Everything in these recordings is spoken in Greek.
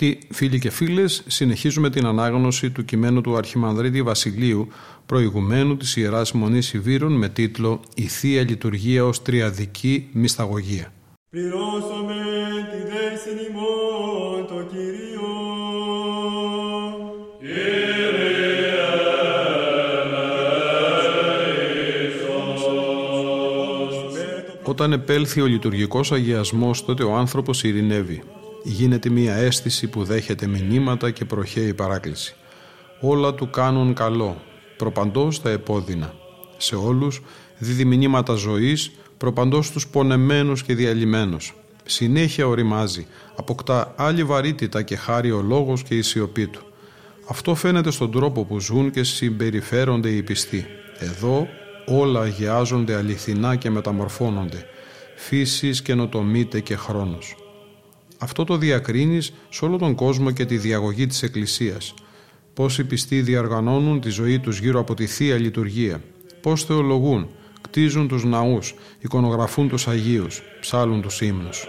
Αγαπητοί φίλοι και φίλες, συνεχίζουμε την ανάγνωση του κειμένου του Αρχιμανδρίτη Βασιλείου, προηγουμένου της Ιεράς Μονής Ιβύρων με τίτλο «Η Θεία Λειτουργία ως Τριαδική Μυσταγωγία». Πληρώσαμε τη δέσιν ημών το Κυρίο. Όταν επέλθει ο λειτουργικός αγιασμός, τότε ο άνθρωπος ειρηνεύει. Γίνεται μια αίσθηση που δέχεται μηνύματα και προχαίει παράκληση. Όλα του κάνουν καλό, προπαντός τα επώδυνα. Σε όλους δίδει μηνύματα ζωής, προπαντός τους πονεμένους και διαλυμένους. Συνέχεια οριμάζει, αποκτά άλλη βαρύτητα και χάρη ο λόγος και η σιωπή του. Αυτό φαίνεται στον τρόπο που ζουν και συμπεριφέρονται οι πιστοί. Εδώ όλα αγιάζονται αληθινά και μεταμορφώνονται. Φύσης καινοτομείται και χρόνος. Αυτό το διακρίνεις σε όλο τον κόσμο και τη διαγωγή της Εκκλησίας. Πώς οι πιστοί διαργανώνουν τη ζωή τους γύρω από τη Θεία Λειτουργία. Πώς θεολογούν, κτίζουν τους ναούς, εικονογραφούν τους Αγίους, ψάλουν τους ύμνους.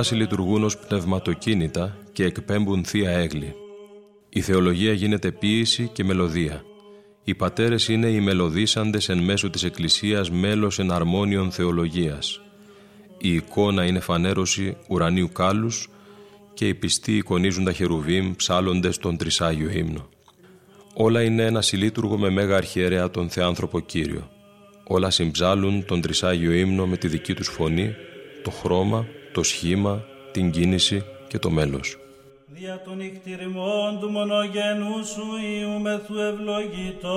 Όλα συλλειτουργούν ως πνευματοκίνητα και εκπέμπουν θεία έγλη. Η θεολογία γίνεται ποίηση και μελωδία. Οι πατέρες είναι οι μελωδίσαντες εν μέσω της Εκκλησίας μέλος εναρμόνιων θεολογίας. Η εικόνα είναι φανέρωση ουρανίου κάλους και οι πιστοί εικονίζουν τα χερουβίμ ψάλλοντες τον τρισάγιο ύμνο. Όλα είναι ένα συλλήτουργο με μέγα αρχιερέα τον Θεάνθρωπο Κύριο. Όλα συμψάλουν τον τρισάγιο ύμνο με τη δική τους φωνή, το χρώμα το σχήμα, την κίνηση και το μέλος. Δια των νυχτηριμών του μονογενού σου Υιού μεθου ευλογητώσει.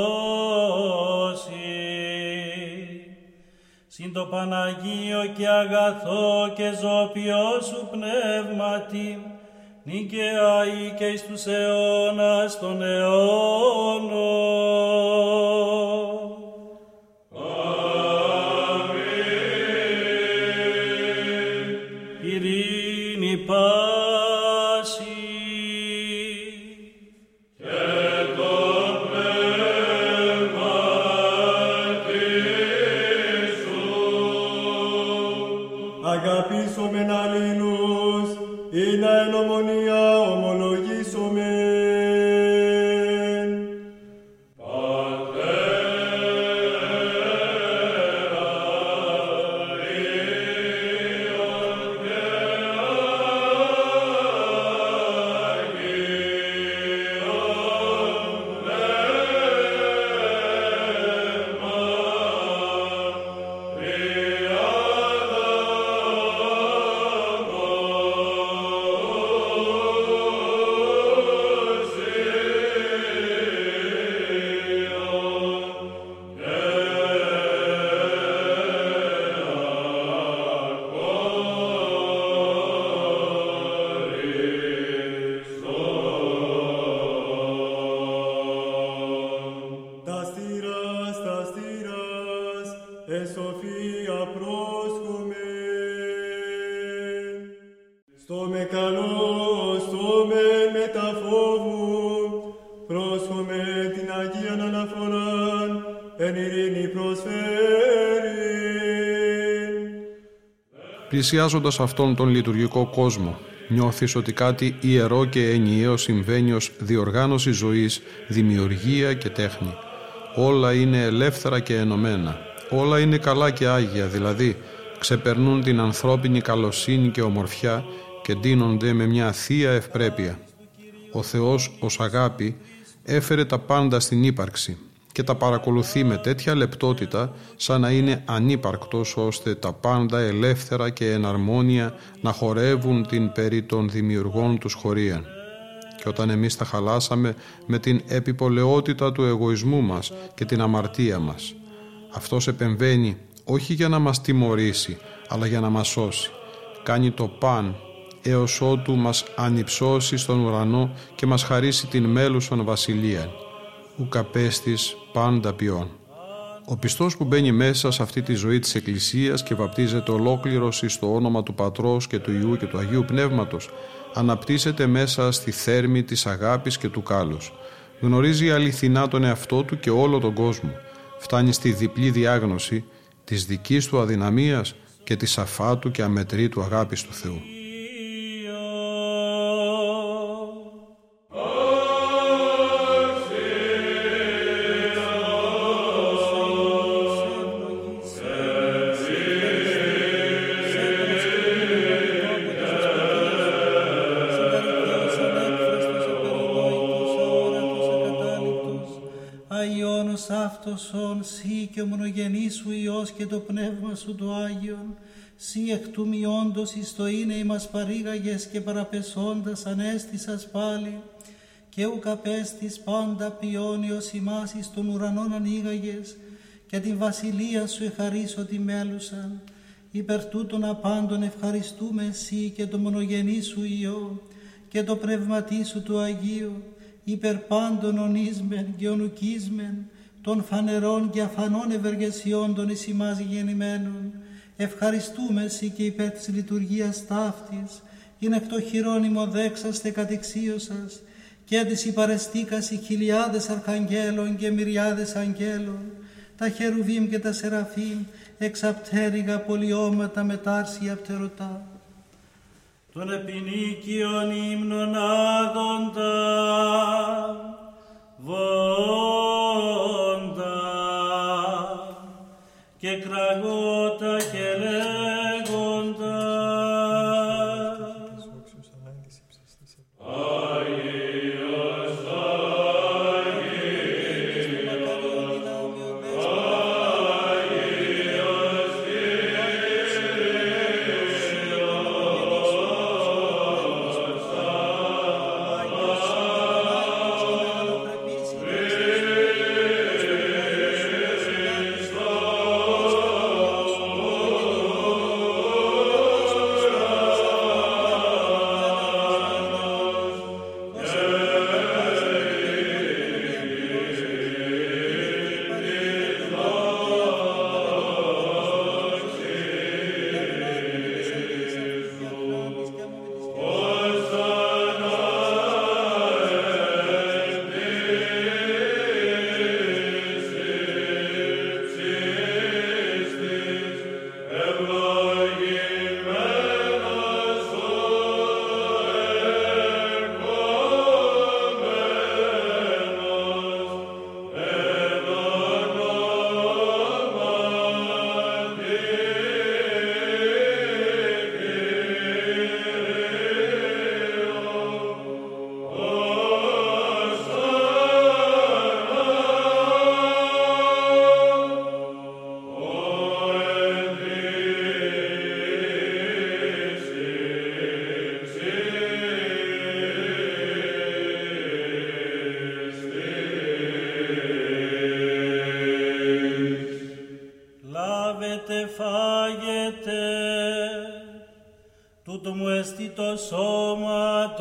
Συν το Παναγίο και αγαθό και ζώπιο σου πνεύματι, νικαία ή και εις τους αιώνας των αιώνων. Πλησιάζοντας αυτόν τον λειτουργικό κόσμο, νιώθεις ότι κάτι ιερό και ενιαίο συμβαίνει ως διοργάνωση ζωής, δημιουργία και τέχνη. Όλα είναι ελεύθερα και ενωμένα. Όλα είναι καλά και άγια, δηλαδή ξεπερνούν την ανθρώπινη καλοσύνη και ομορφιά και ντύνονται με μια θεία ευπρέπεια. Ο Θεός ως αγάπη έφερε τα πάντα στην ύπαρξη και τα παρακολουθεί με τέτοια λεπτότητα σαν να είναι ανύπαρκτος ώστε τα πάντα ελεύθερα και εναρμόνια να χορεύουν την περί των δημιουργών τους χωρίαν. Και όταν εμείς τα χαλάσαμε με την επιπολαιότητα του εγωισμού μας και την αμαρτία μας, αυτός επεμβαίνει όχι για να μας τιμωρήσει, αλλά για να μας σώσει. Κάνει το παν έως ότου μας ανυψώσει στον ουρανό και μας χαρίσει την μέλουσον βασιλεία ουκαπέστης πάντα ποιόν. Ο πιστός που μπαίνει μέσα σε αυτή τη ζωή της Εκκλησίας και βαπτίζεται ολόκληρος στο όνομα του Πατρός και του Ιού και του Αγίου Πνεύματος αναπτύσσεται μέσα στη θέρμη της αγάπης και του κάλους. Γνωρίζει αληθινά τον εαυτό του και όλο τον κόσμο. Φτάνει στη διπλή διάγνωση της δικής του αδυναμίας και της αφάτου και αμετρήτου αγάπης του Θεού. Και ο μονογενής σου Υιός και το Πνεύμα σου το Άγιον, σύ εκ του μειόντος εις το είναι ημάς παρήγαγες και παραπεσόντας ανέστησας πάλι, και ουκ απέστης πάντα ποιόνιος ημάς εις των ουρανών ανοίγαγες, και την βασιλεία σου εχαρίσω τη μέλουσαν, υπερ τούτων απάντων ευχαριστούμε εσύ και το μονογενή σου Υιό, και το πνευματί σου του Αγίου, υπερ πάντων ονίσμεν και ονουκίσμεν, των φανερών και αφανών ευεργεσιών των εις ημάς γεννημένων, ευχαριστούμε Συ και υπέρ της λειτουργίας ταύτης, είναι εκ το χειρόνιμο δέξαστε κατηξίωσας, και της υπαρεστήκας οι χιλιάδες αρχαγγέλων και μυριάδες αγγέλων, τα χερουβίμ και τα σεραφείμ, εξαπτέρυγα πολιώματα μετάρσια πτερωτά. Τον επινίκιον ύμνων άδοντα, και κραγότα και λέγοντα.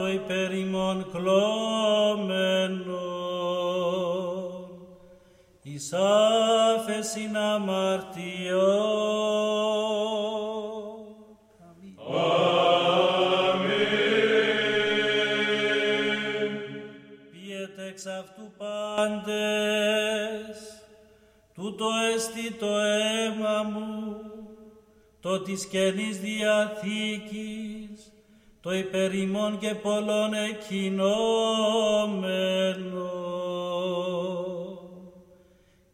Σώμα το υπερημών κλώμενο, εις άφεσιν εξ αυτού πάντες, τούτο εστί το αίμα μου, το της Καινής Διαθήκης, το υπερημών και πολλών εκκοινώμενο.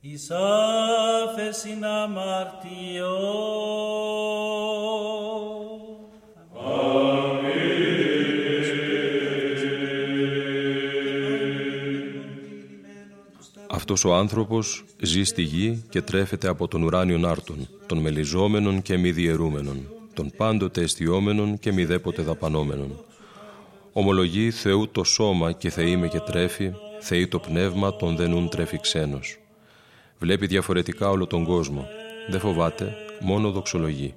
Εις άφεσιν Αυτός ο άνθρωπος ζει στη γη και τρέφεται από τον ουράνιον άρτον, των μελιζόμενων και μη διαιρούμενων, των πάντοτε αισθιόμενων και μη δέποτε δαπανόμενων. Ομολογεί Θεού το σώμα και θεοί με και τρέφει, θεοί το πνεύμα τον δε νουν τρέφει ξένως. Βλέπει διαφορετικά όλο τον κόσμο. Δεν φοβάται, μόνο δοξολογεί.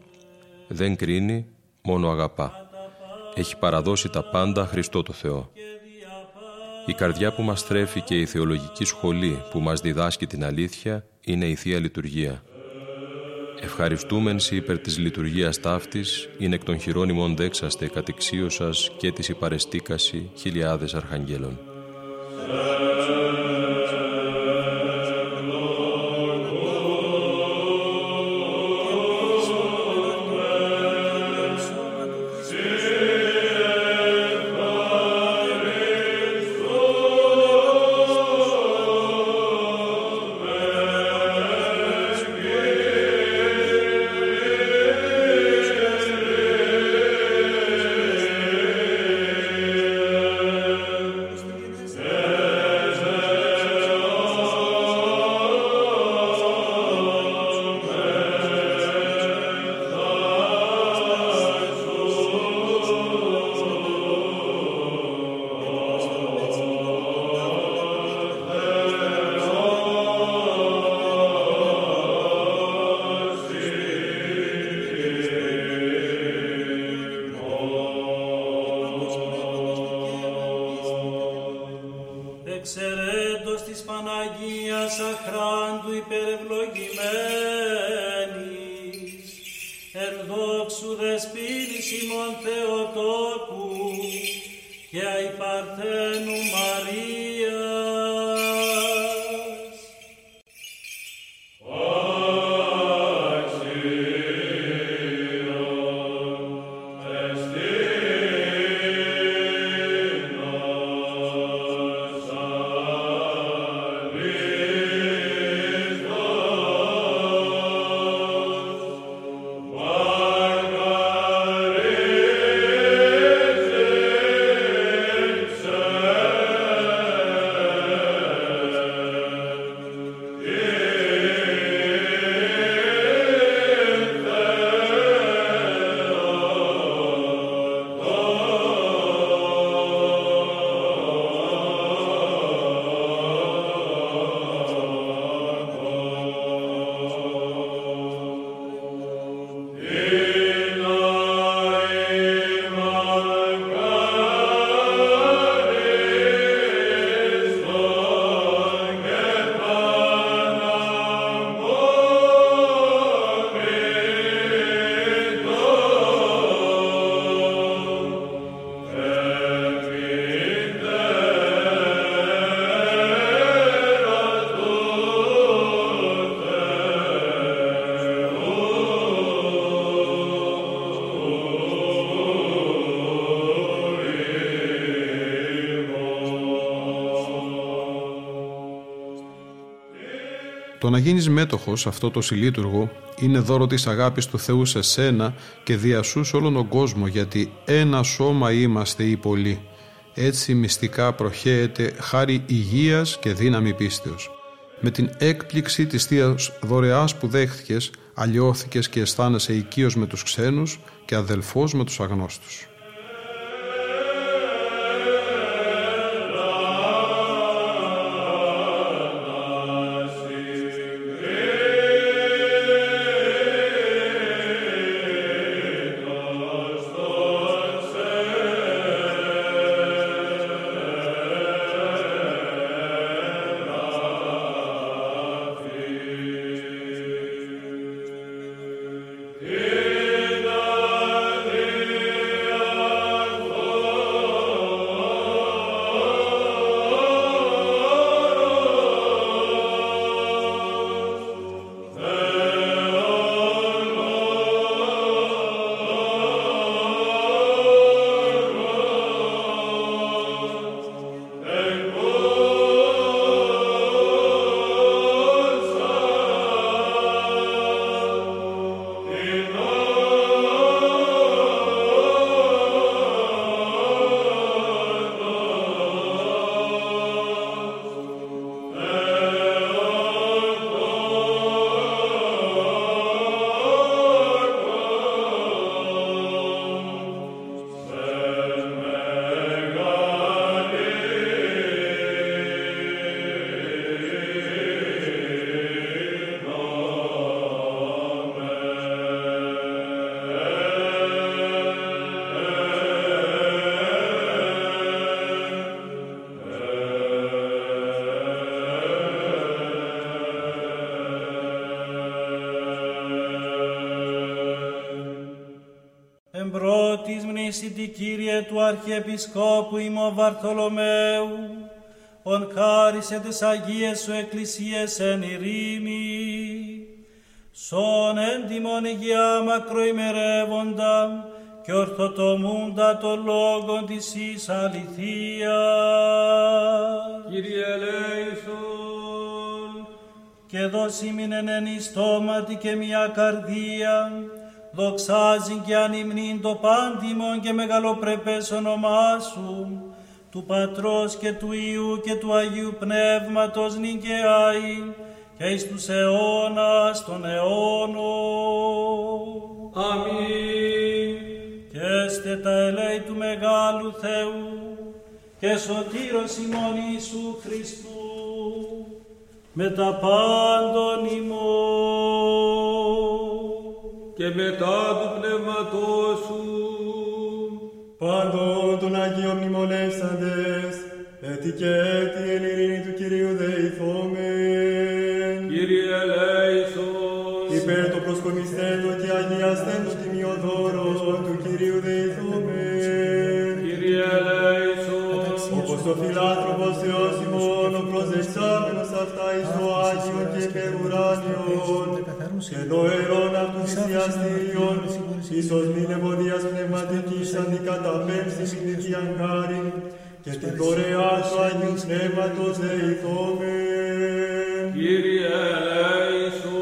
Δεν κρίνει, μόνο αγαπά. Έχει παραδώσει τα πάντα Χριστό το Θεό. Η καρδιά που μας τρέφει και η θεολογική σχολή που μας διδάσκει την αλήθεια είναι η Θεία Λειτουργία. Ευχαριστούμεν σοι υπέρ της λειτουργίας ταύτης ην εκ των χειρών ημών δέξασθαι κατηξίωσας καίτοι σοι παρεστήκασι χιλιάδες αρχαγγέλων. Το να γίνεις μέτοχος αυτό το συλλήτουργο είναι δώρο της αγάπης του Θεού σε σένα και διασού σε όλον τον κόσμο γιατί ένα σώμα είμαστε οι πολλοί. Έτσι μυστικά προχέεται χάρη υγείας και δύναμη πίστεως. Με την έκπληξη της Θείας δωρεάς που δέχτηκες, αλλιώθηκες και αισθάνεσαι οικείος με τους ξένους και αδελφός με τους αγνώστους. Αρχιεπισκόπου ημώ Βαρθολομαίου, ον χάρισε τις Αγίες σου Εκκλησίες εν ειρήνη, σον έντιμον υγειά μακροημερεύοντα και ορθοτομούντα το λόγο της εις αληθείας. Κύριε ελέησον, και δώσει μην εν στόματι και μια καρδία, δοξάζει και ανυμνήν το πάντιμον και μεγαλοπρεπές όνομά Σου, του Πατρός και του Υιού και του Αγίου Πνεύματος νυν και άη, και εις τους αιώνας των αιώνων. αμήν. Και έστε τα ελέη του Μεγάλου Θεού και σωτήρος ημών Ιησού Χριστού με τα πάντων ημών και μετά του πνεύματός σου, Πάντων των Αγίων μνημονεύσαντες, έτη και έτη εν ειρήνη του Κυρίου δεηθόμεν. Κύριε ελέησον, Υπέρ το προσκομιστέντο και αγιαστέντο τιμιοδόρος του Κυρίου δεηθόμεν. Κύριε ελέησον, Όπως ο φιλάνθρωπος Θεός ημών, ο προσδεξάμενος αυτά εις το Άγιον και υπερουράνιον, και το ερών αυτού θυσιαστήριον, ίσως μην ευωδίας πνευματικής αντικαταπέμψης νικίαν χάρη, και την δωρεά του Αγίου Πνεύματος δεηθόμεν. Κύριε ελέησον,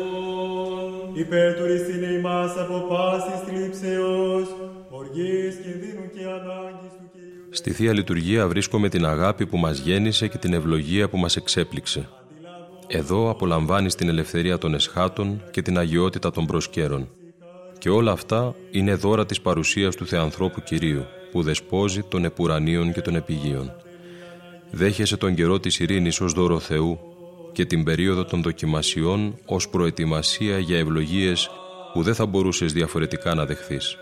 Υπέρ του ρηστίνε ημάς από πάσης θλίψεως, οργής κινδύνου και ανάγκης του Κυρίου. Στη Θεία Λειτουργία βρίσκομαι την αγάπη που μας γέννησε και την ευλογία που μας εξέπληξε. Εδώ απολαμβάνεις την ελευθερία των εσχάτων και την αγιότητα των προσκέρων. Και όλα αυτά είναι δώρα της παρουσίας του Θεανθρώπου Κυρίου, που δεσπόζει των επουρανίων και των επιγείων. Δέχεσαι τον καιρό της ειρήνης ως δώρο Θεού και την περίοδο των δοκιμασιών ως προετοιμασία για ευλογίες που δεν θα μπορούσες διαφορετικά να δεχθείς.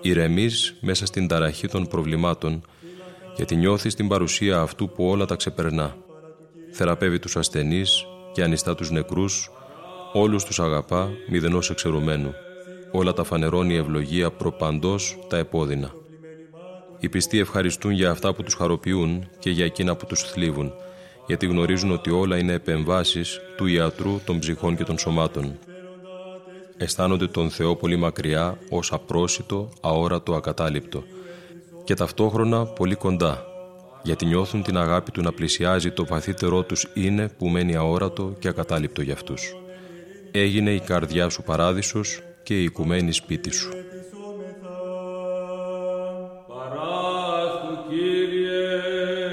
Ηρεμείς μέσα στην ταραχή των προβλημάτων γιατί νιώθεις την παρουσία αυτού που όλα τα ξεπερνά. Θεραπεύει τους ασθενείς και ανιστά τους νεκρούς, όλους τους αγαπά μηδενός εξαιρουμένου. Όλα τα φανερώνει η ευλογία προπαντός τα επώδυνα. Οι πιστοί ευχαριστούν για αυτά που τους χαροποιούν και για εκείνα που τους θλίβουν, γιατί γνωρίζουν ότι όλα είναι επεμβάσεις του ιατρού των ψυχών και των σωμάτων. Αισθάνονται τον Θεό πολύ μακριά ως απρόσιτο, αόρατο, ακατάληπτο και ταυτόχρονα πολύ κοντά, γιατί νιώθουν την αγάπη του να πλησιάζει το βαθύτερό τους είναι που μένει αόρατο και ακατάληπτο για αυτούς. Έγινε η καρδιά σου παράδεισος και η οικουμένη σπίτι σου. παράστου Κύριε,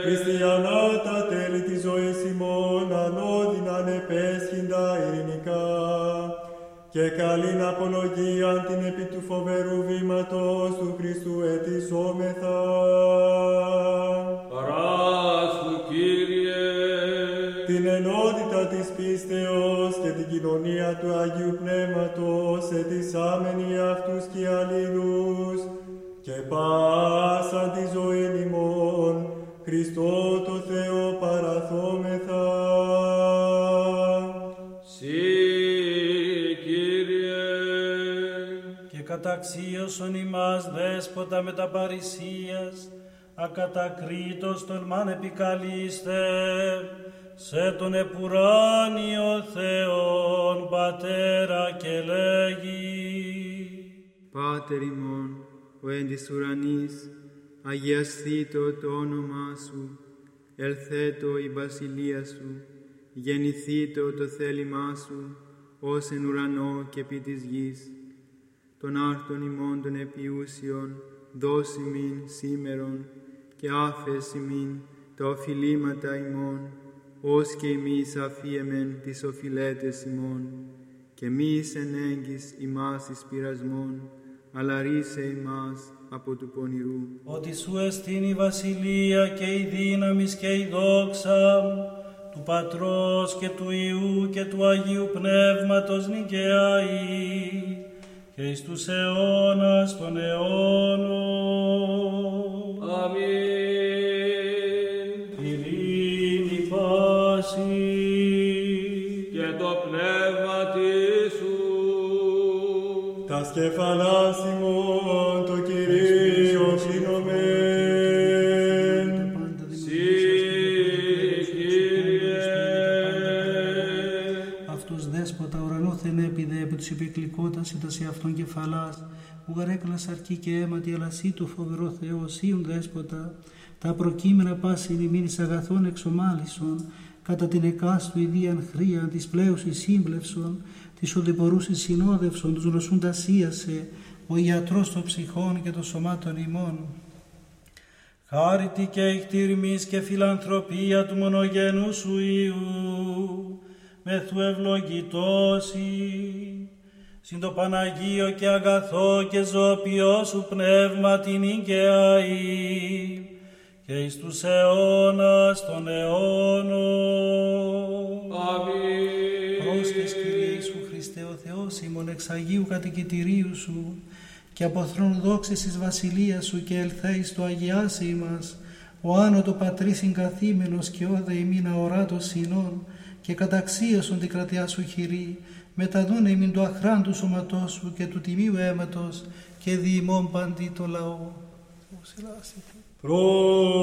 Χριστιανά τα τέλη της ζωής ημών ανώδυναν επέσχυντα ειρηνικά και καλήν απολογίαν την επί του φοβερού βήματος του Χριστού ετισόμεθα. Κοινωνία του Αγίου Πνεύματος ετισάμενοι αυτούς και αλλήλους και πάσαν τη ζωή ημών Χριστό το Θεό παραθόμεθα. Συ Κύριε, και καταξίωσον ημάς δέσποτα με τα παρησίας, ακατακρίτως τολμάν επικαλείστε, σε τον επουράνιο Θεόν Πατέρα και λέγει. Πάτερ ημών, ο εν της ουρανής, αγιαστήτω το όνομά Σου, ελθέτω η βασιλεία Σου, γεννηθήτω το θέλημά Σου, ως εν ουρανό και επί της γης. Τον άρτον ημών των επιούσιων, δώσει μην σήμερον, και άφες ημίν τα οφειλήματα ημών, ως και εμείς αφίεμεν τις οφειλέτες ημών, και μη ενέγγις ημάς εις πειρασμόν, αλλά ρίσε ημάς από του πονηρού. ότι σου εστίν η βασιλεία και η δύναμις και η δόξα του Πατρός και του Υιού και του Αγίου Πνεύματος νικαιαή και εις τους αιώνας των αιώνων. αμήν. κεφαλάς ημών το Κυρίο κλεινωμέν. Συ, Αυτός δέσποτα ουρανόθεν έπιδε επί τους υπεκλικότας ήτας σε αυτόν κεφαλάς, ουγαρέκλας αρκεί και αίματι αλασί του φοβερό Θεό δέσποτα, τα προκείμενα πάση ημίνης αγαθών εξομάλισον, κατά την εκάστου ιδίαν χρίαν της πλέουσης σύμπλευσον, της οδηπορούσης συνόδευσον, τους νοσούντα σύασε, ο ιατρός των ψυχών και των σωμάτων ημών. Χάρητη και ηχτήρμης και φιλανθρωπία του μονογενού σου Υιού, μεθού ευλογητώσει, συν το Παναγίο και αγαθό και ζωπιό σου πνεύμα την Ιγεαή, και εις τους αιώνας των αιώνων. Αμήν. Πρόσχες Κύριε Ιησού Χριστέ ο Θεός ημών εξ Αγίου κατοικητηρίου Σου και από θρόν δόξης εις βασιλείας Σου και ελθέης το αγιάσει μας ο άνω το πατρίς συγκαθήμενος και όδε ημίν αοράτος συνών και καταξίασον την κρατιά Σου χειρή μεταδούνε ημίν το αχράν του σώματός Σου και του τιμίου αίματος και διημών παντί το λαό. Πρόσκομεν.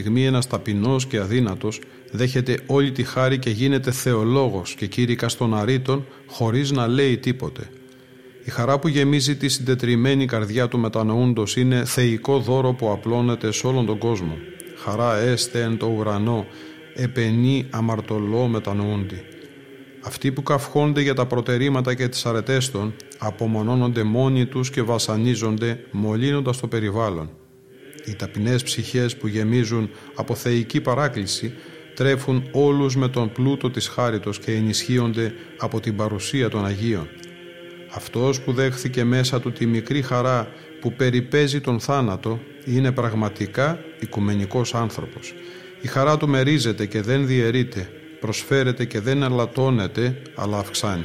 Στιγμή ένας ταπεινός και αδύνατος δέχεται όλη τη χάρη και γίνεται θεολόγος και κήρυκας των αρήτων χωρίς να λέει τίποτε. Η χαρά που γεμίζει τη συντετριμένη καρδιά του μετανοούντος είναι θεϊκό δώρο που απλώνεται σε όλον τον κόσμο. Χαρά έστε εν το ουρανό, επενή αμαρτωλό μετανοούντι. Αυτοί που καυχόνται για τα προτερήματα και τις αρετές των, απομονώνονται μόνοι τους και βασανίζονται, μολύνοντας το περιβάλλον. Οι ταπεινές ψυχές που γεμίζουν από θεϊκή παράκληση τρέφουν όλους με τον πλούτο της χάριτος και ενισχύονται από την παρουσία των Αγίων. Αυτός που δέχθηκε μέσα του τη μικρή χαρά που περιπέζει τον θάνατο είναι πραγματικά οικουμενικός άνθρωπος. Η χαρά του μερίζεται και δεν διαιρείται, προσφέρεται και δεν αλατώνεται, αλλά αυξάνει.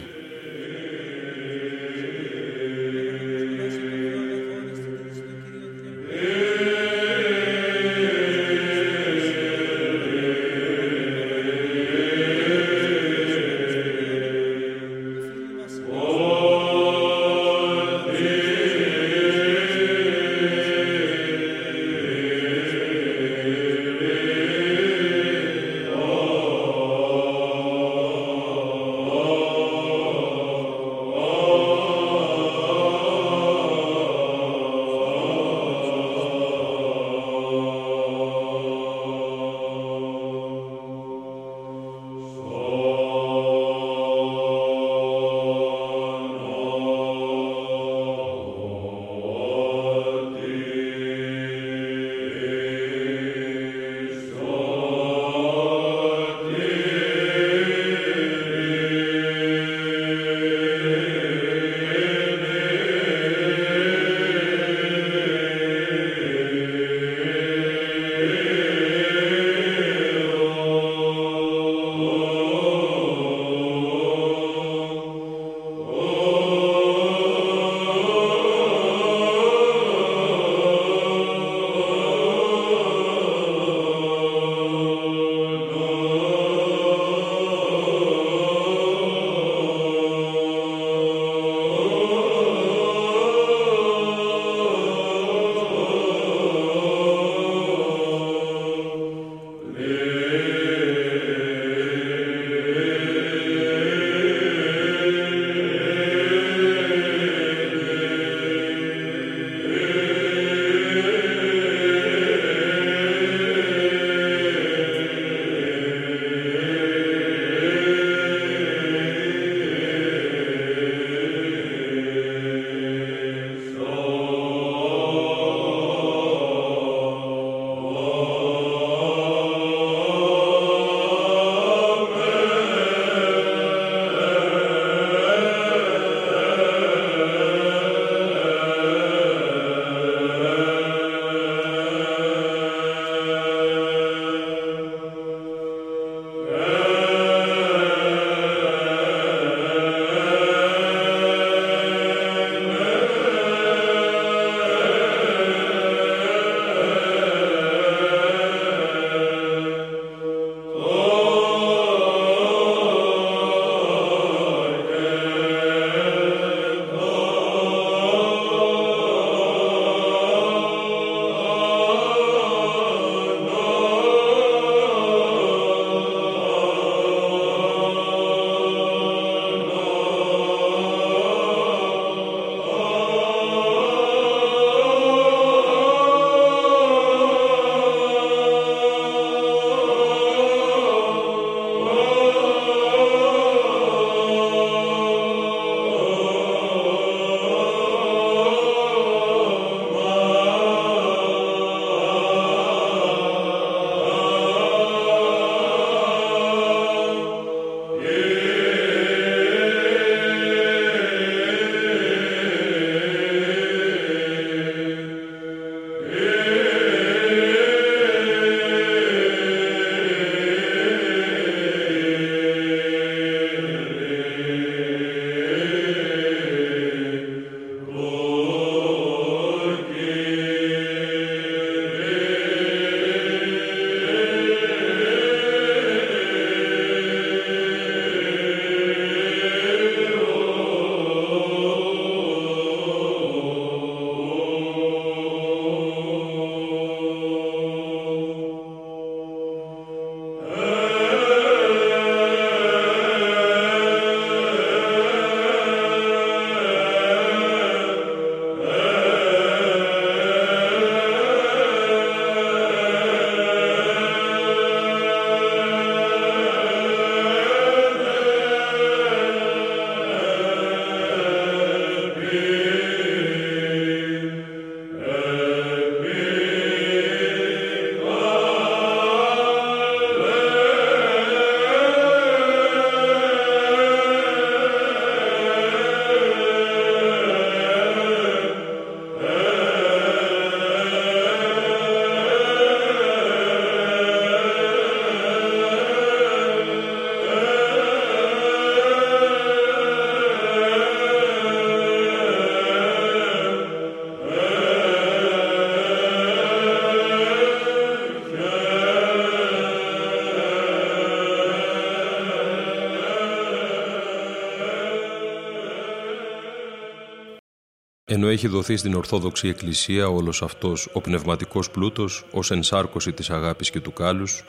Έχει δοθεί στην Ορθόδοξη Εκκλησία όλος αυτός ο πνευματικός πλούτος ως ενσάρκωση της αγάπης και του κάλους,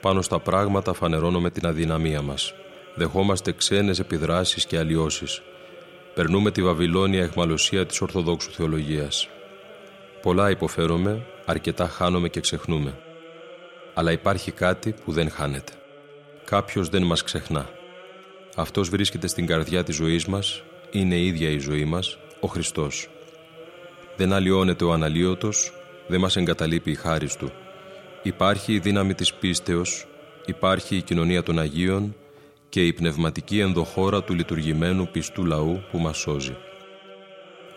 πάνω στα πράγματα φανερώνουμε την αδυναμία μας. Δεχόμαστε ξένες επιδράσεις και αλλοιώσεις. Περνούμε τη Βαβυλώνια εχμαλωσία της Ορθοδόξου Θεολογίας. Πολλά υποφέρομαι, αρκετά χάνομαι και ξεχνούμε. Αλλά υπάρχει κάτι που δεν χάνεται. Κάποιος δεν μας ξεχνά. Αυτός βρίσκεται στην καρδιά της ζωής μας, είναι η ίδια η ζωή μας, ο Χριστός. Δεν αλλοιώνεται ο αναλύωτος, δεν μας εγκαταλείπει η χάρη Του. Υπάρχει η δύναμη της πίστεως, υπάρχει η κοινωνία των Αγίων και η πνευματική ενδοχώρα του λειτουργημένου πιστού λαού που μας σώζει.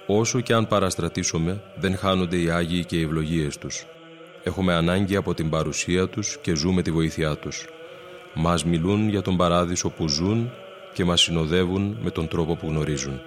Όσο και αν παραστρατήσουμε, δεν χάνονται οι Άγιοι και οι ευλογίες τους. Έχουμε ανάγκη από την παρουσία τους και ζούμε τη βοήθειά τους. Μας μιλούν για τον παράδεισο που ζουν και μας συνοδεύουν με τον τρόπο που γνωρίζουν.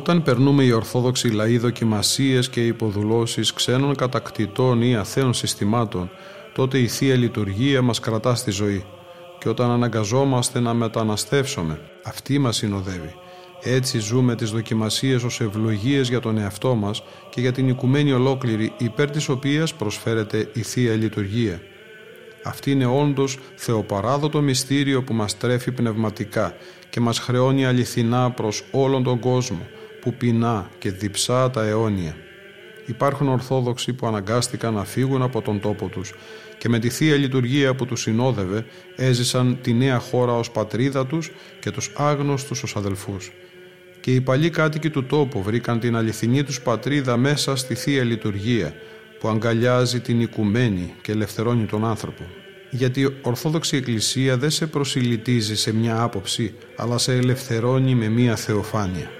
Όταν περνούμε οι Ορθόδοξοι λαοί δοκιμασίες και υποδουλώσεις ξένων κατακτητών ή αθέων συστημάτων, τότε η Θεία Λειτουργία μας κρατά στη ζωή. Και όταν αναγκαζόμαστε να μεταναστεύσουμε, αυτή μας συνοδεύει. Έτσι ζούμε τις δοκιμασίες ως ευλογίες για τον εαυτό μας και για την οικουμένη ολόκληρη υπέρ της οποίας προσφέρεται η Θεία Λειτουργία. Αυτή είναι όντως θεοπαράδοτο μυστήριο που μας τρέφει πνευματικά και μας χρεώνει αληθινά προς όλον τον κόσμο που πεινά και διψά τα αιώνια. Υπάρχουν Ορθόδοξοι που αναγκάστηκαν να φύγουν από τον τόπο τους και με τη Θεία Λειτουργία που τους συνόδευε έζησαν τη νέα χώρα ως πατρίδα τους και τους άγνωστους ως αδελφούς. Και οι παλιοί κάτοικοι του τόπου βρήκαν την αληθινή τους πατρίδα μέσα στη Θεία Λειτουργία που αγκαλιάζει την οικουμένη και ελευθερώνει τον άνθρωπο. Γιατί η Ορθόδοξη Εκκλησία δεν σε προσιλητίζει σε μια άποψη, αλλά σε ελευθερώνει με μια θεοφάνεια.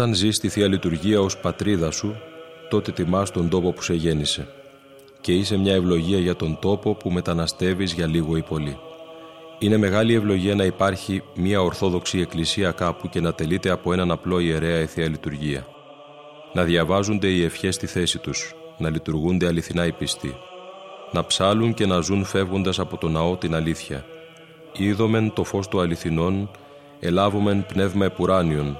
Όταν ζεις τη Θεία Λειτουργία ως πατρίδα σου, τότε τιμάς τον τόπο που σε γέννησε. και είσαι μια ευλογία για τον τόπο που μεταναστεύεις για λίγο ή πολύ. Είναι μεγάλη ευλογία να υπάρχει μια ορθόδοξη εκκλησία κάπου και να τελείται από έναν απλό ιερέα εθεία λειτουργία. Να διαβάζονται οι ευχές στη θέση τους, να λειτουργούνται αληθινά οι πιστοί. Να ψάλουν και να ζουν φεύγοντας από το ναό την αλήθεια. Είδομεν το φως του αληθινών, ελάβομεν πνεύμα επουράνιον,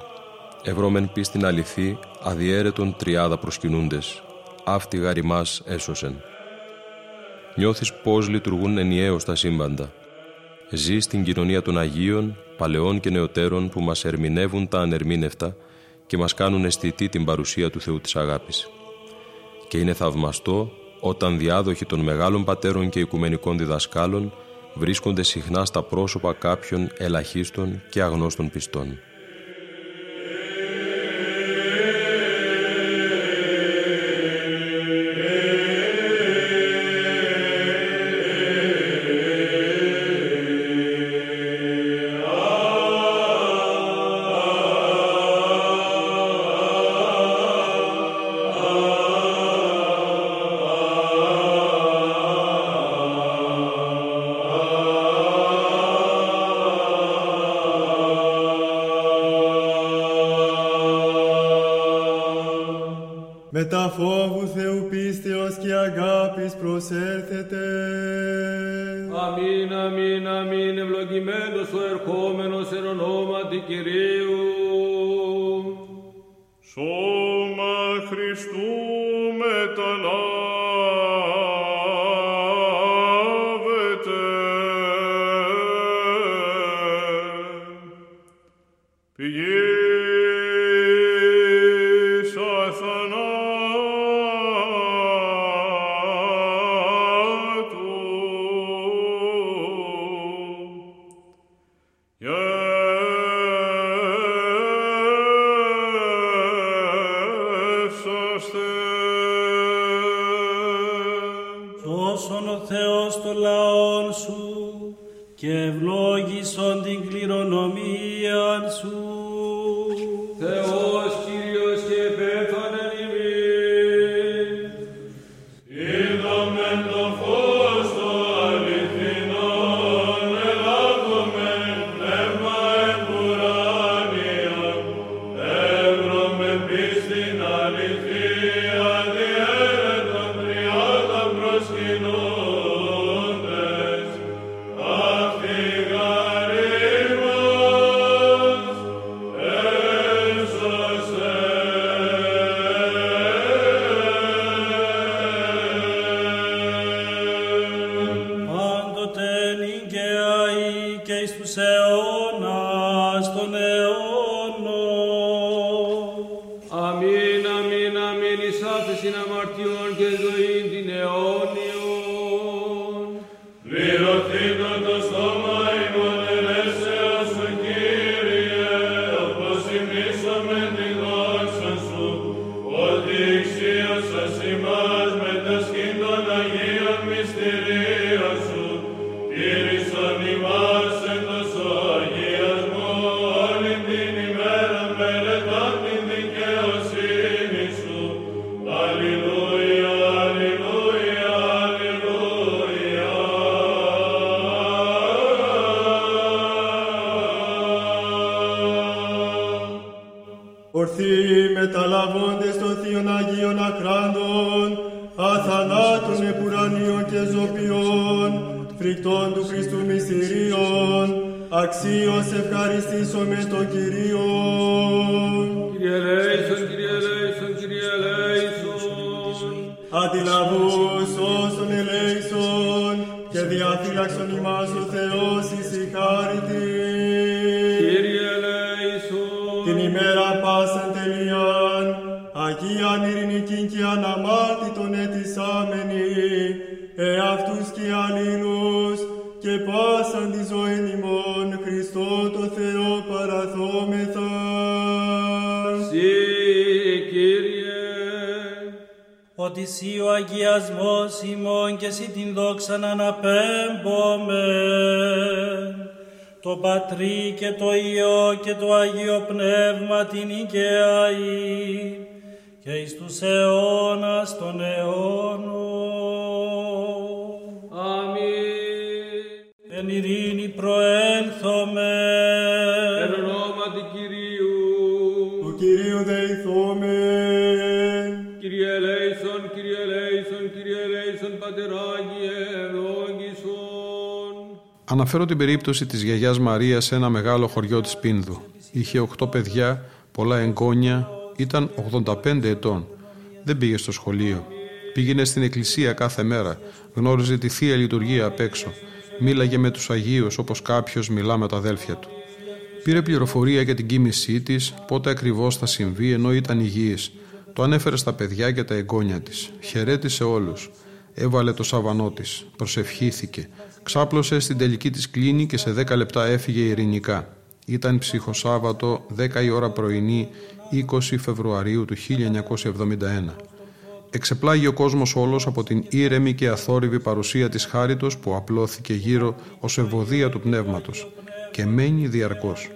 ευρώμεν πίστην αληθή, αδιέρετον τριάδα προσκυνούντες. Αυτή γαριμάς έσωσεν. Νιώθεις πώς λειτουργούν ενιαίως τα σύμπαντα. Ζει στην κοινωνία των Αγίων, παλαιών και νεωτέρων που μας ερμηνεύουν τα ανερμήνευτα και μας κάνουν αισθητή την παρουσία του Θεού της αγάπης. Και είναι θαυμαστό όταν διάδοχοι των μεγάλων πατέρων και οικουμενικών διδασκάλων βρίσκονται συχνά στα πρόσωπα κάποιων ελαχίστων και αγνώστων πιστών. ξαναναπέμπομε το Πατρί και το Υιό και το Αγίο Πνεύμα την Οικαιαή και εις τους αιώνας των αιώνων. Αμήν. Εν ειρήνη προέλθομαι. Αναφέρω την περίπτωση της γιαγιάς Μαρίας σε ένα μεγάλο χωριό της Πίνδου. Είχε 8 παιδιά, πολλά εγγόνια, ήταν 85 ετών. Δεν πήγε στο σχολείο. Πήγαινε στην εκκλησία κάθε μέρα. Γνώριζε τη Θεία Λειτουργία απ' έξω. Μίλαγε με τους Αγίους όπως κάποιος μιλά με τα αδέλφια του. Πήρε πληροφορία για την κοίμησή της, πότε ακριβώς θα συμβεί ενώ ήταν υγιής. Το ανέφερε στα παιδιά και τα εγγόνια της. Χαιρέτησε όλους. Έβαλε το σαβανό της. Προσευχήθηκε. Ξάπλωσε στην τελική της κλίνη και σε 10 λεπτά έφυγε ειρηνικά. Ήταν ψυχοσάββατο 10 η ώρα πρωινή 20 Φεβρουαρίου του 1971. Εξεπλάγει ο κόσμος όλος από την ήρεμη και αθόρυβη παρουσία της χάριτος που απλώθηκε γύρω ως ευωδία του πνεύματος και μένει διαρκώς.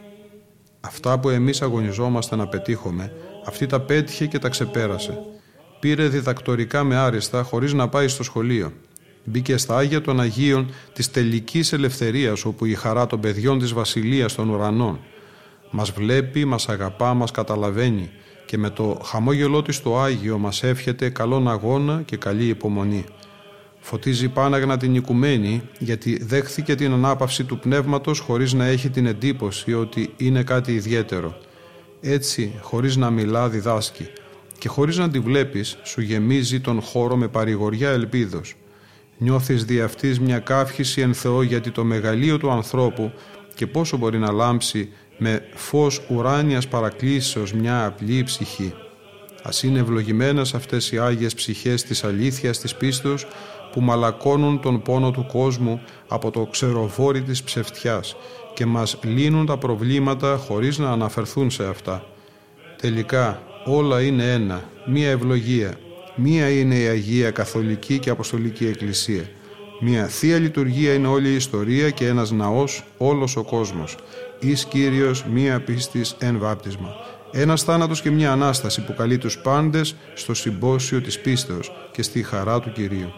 Αυτά που εμείς αγωνιζόμαστε να πετύχουμε, αυτή τα πέτυχε και τα ξεπέρασε. Πήρε διδακτορικά με άριστα χωρίς να πάει στο σχολείο. Μπήκε στα Άγια των Αγίων της τελικής ελευθερίας όπου η χαρά των παιδιών της Βασιλείας των Ουρανών. Μας βλέπει, μας αγαπά, μας καταλαβαίνει και με το χαμόγελό της το Άγιο μας εύχεται καλόν αγώνα και καλή υπομονή. Φωτίζει πάναγνα την οικουμένη γιατί δέχθηκε την ανάπαυση του πνεύματος χωρίς να έχει την εντύπωση ότι είναι κάτι ιδιαίτερο. Έτσι, χωρίς να μιλά διδάσκει και χωρίς να τη βλέπεις σου γεμίζει τον χώρο με παρηγοριά ελπίδος. Νιώθεις δι' αυτής μια καύχηση εν Θεώ γιατί το μεγαλείο του ανθρώπου και πόσο μπορεί να λάμψει με φως ουράνιας παρακλήσεως μια απλή ψυχή. Ας είναι ευλογημένες αυτές οι Άγιες ψυχές της αλήθειας της πίστος που μαλακώνουν τον πόνο του κόσμου από το ξεροβόρι της ψευτιάς και μας λύνουν τα προβλήματα χωρίς να αναφερθούν σε αυτά. Τελικά όλα είναι ένα, μία ευλογία. Μία είναι η Αγία Καθολική και Αποστολική Εκκλησία. Μία Θεία Λειτουργία είναι όλη η ιστορία και ένας ναός όλος ο κόσμος. Εις Κύριος μία πίστης εν βάπτισμα. Ένας θάνατος και μια Ανάσταση που καλεί τους πάντες στο συμπόσιο της πίστεως και στη χαρά του Κυρίου.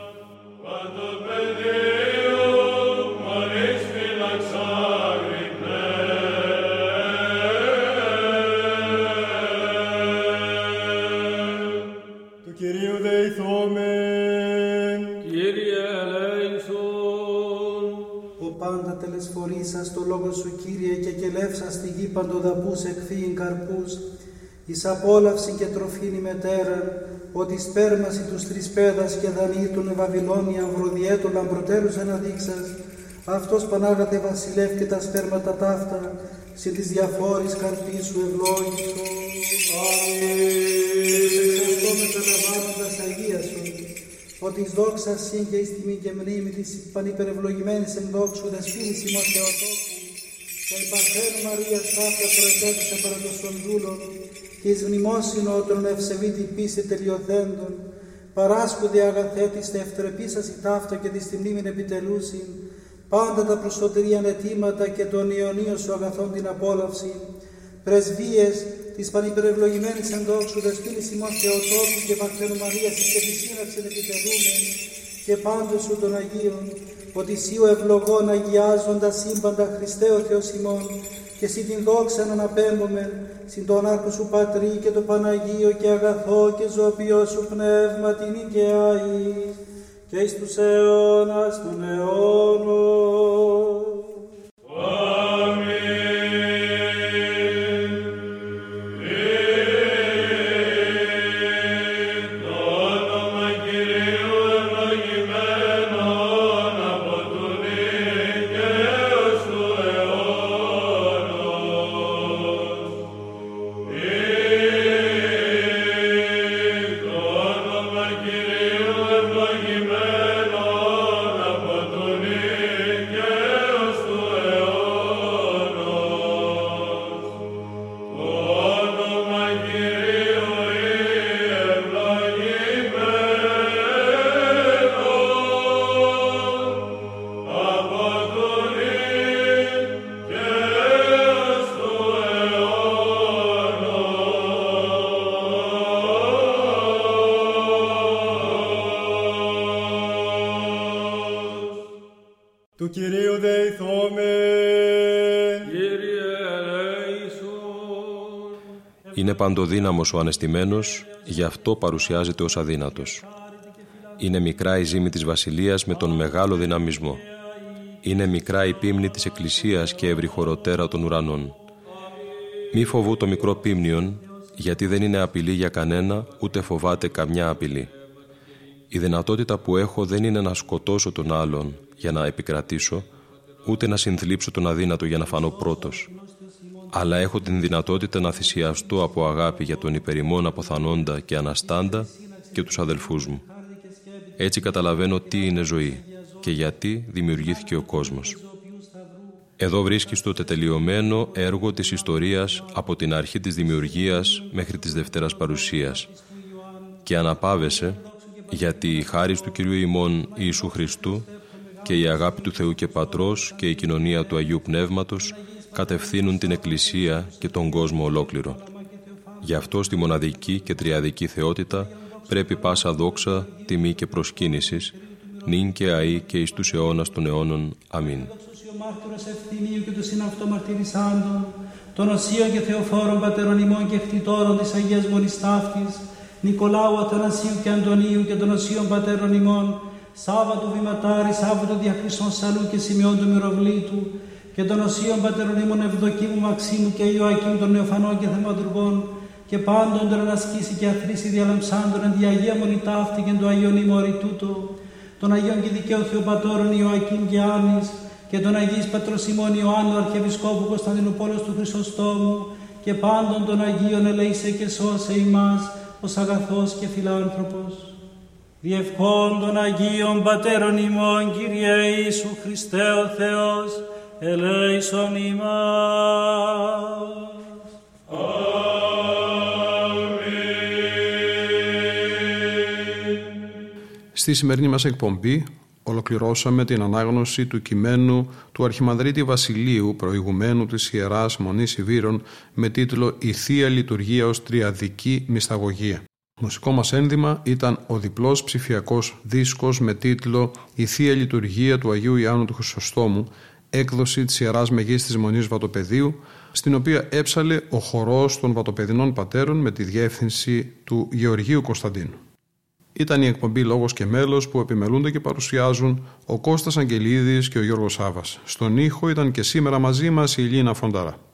Παντοδαπούς εκφύην καρπούς, εις απόλαυση και τροφήν ημετέραν, ότι σπέρμαση τους τρεις πέδας και δανείτουν Βαβυλώνια βροδιέτου λαμπροτέρους αναδείξας, αυτός Πανάγατε βασιλεύ και τα σπέρματα ταύτα, συν της διαφόρης καρπής σου ευλόγησο. Αμήν. Αγίας σου, ότι εις δόξα σύν και εις τιμή και μνήμη της πανυπερευλογημένης εν δόξου δεσπίνης ημός Θεοτόκου, και η Παθέν Μαρία Σάφια προετέθησε παρά των δούλων και εις μνημόσυνο των ευσεβήτη πίστη τελειοθέντων, παράσκουδη αγαθέτης τε η ταύτα και της μνήμην επιτελούσιν, πάντα τα προσωτερίαν αιτήματα και των Ιωνίων σου αγαθών την απόλαυση, πρεσβείες της πανυπερευλογημένης εντόξου δεσπίνης ημών Θεοτόκου και Παθένου Μαρίας και τη σύναψη επιτελούμεν και πάντως σου των Αγίων, ότι σύ ο ευλογών αγιάζοντας σύμπαντα Χριστέ ο Θεός ημών, και εσύ την δόξα να αναπέμπουμε, συν τον άρκο σου Πατρί και το Παναγίο και αγαθό και ζωοποιό σου πνεύμα την οικαιάη, και εις τους αιώνας των αιώνων. Παντοδύναμος ο ανεστημένος, γι' αυτό παρουσιάζεται ως αδύνατος. Είναι μικρά η ζήμη της βασιλείας με τον μεγάλο δυναμισμό. Είναι μικρά η πίμνη της εκκλησίας και ευρυχωροτέρα των ουρανών. Μη φοβού το μικρό πίμνιον, γιατί δεν είναι απειλή για κανένα, ούτε φοβάται καμιά απειλή. Η δυνατότητα που έχω δεν είναι να σκοτώσω τον άλλον για να επικρατήσω, ούτε να συνθλίψω τον αδύνατο για να φανώ πρώτος. Αλλά έχω την δυνατότητα να θυσιαστώ από αγάπη για τον υπερημόν αποθανόντα και αναστάντα και τους αδελφούς μου. Έτσι καταλαβαίνω τι είναι ζωή και γιατί δημιουργήθηκε ο κόσμος. Εδώ βρίσκεις το τετελειωμένο έργο της ιστορίας από την αρχή της δημιουργίας μέχρι της Δευτέρας Παρουσίας και αναπάβεσαι γιατί η χάρη του Κυρίου ημών Ιησού Χριστού και η αγάπη του Θεού και Πατρός και η κοινωνία του Αγίου Πνεύματος κατευθύνουν την Εκκλησία και τον κόσμο ολόκληρο. Γι' αυτό στη μοναδική και τριαδική θεότητα πρέπει πάσα δόξα, τιμή και προσκύνησης, νυν και αή και εις τους αιώνας των αιώνων. Αμήν. και του συναυτομαρτυρησάντων, των οσίων και θεοφόρων πατερών ημών και χτιτόρων της Αγίας Μονής Ταύτης, Νικολάου Αθανασίου και Αντωνίου και των οσίων πατέρων ημών, Σάββατο Βηματάρη, Σάββατο Διακρίσων Σαλού και Σημειών του Μυροβλήτου, και των οσίων πατέρων ημών Ευδοκίμου Μαξίμου και Ιωακίμ των Νεοφανών και Θεματουργών, και πάντων τον ανασκήσει και αθρήσει διαλαμψάντων εν διαγία μονή ταύτη και του Αγίων ημόρη τούτο, των Αγίων και δικαίου Θεοπατώρων Ιωακίμ και Άννης, και τον Αγίης Πατρός ημών Ιωάννου Αρχιεπισκόπου Κωνσταντινούπολος του Χρυσοστόμου, και πάντων των Αγίων ελέησε και σώσε ημάς, ως αγαθός και φιλάνθρωπος. Διευχών των Αγίων Πατέρων ημών, Κύριε Ιησού Χριστέ ο Θεός, ελέησον ημάς. Στη σημερινή μας εκπομπή ολοκληρώσαμε την ανάγνωση του κειμένου του Αρχιμανδρίτη Βασιλείου προηγουμένου της Ιεράς Μονής Ιβύρων με τίτλο «Η Θεία Λειτουργία ως Τριαδική Μυσταγωγία». Μουσικό μας ένδυμα ήταν ο διπλός ψηφιακός δίσκος με τίτλο «Η Θεία Λειτουργία του Αγίου Ιάννου του Χρυσοστόμου», έκδοση της Ιεράς Μεγής της Μονής Βατοπεδίου, στην οποία έψαλε ο χορός των Βατοπεδινών Πατέρων με τη διεύθυνση του Γεωργίου Κωνσταντίνου. Ήταν η εκπομπή Λόγος και Μέλος που επιμελούνται και παρουσιάζουν ο Κώστας Αγγελίδης και ο Γιώργος Σάβας. Στον ήχο ήταν και σήμερα μαζί μας η Ελίνα Φονταρά.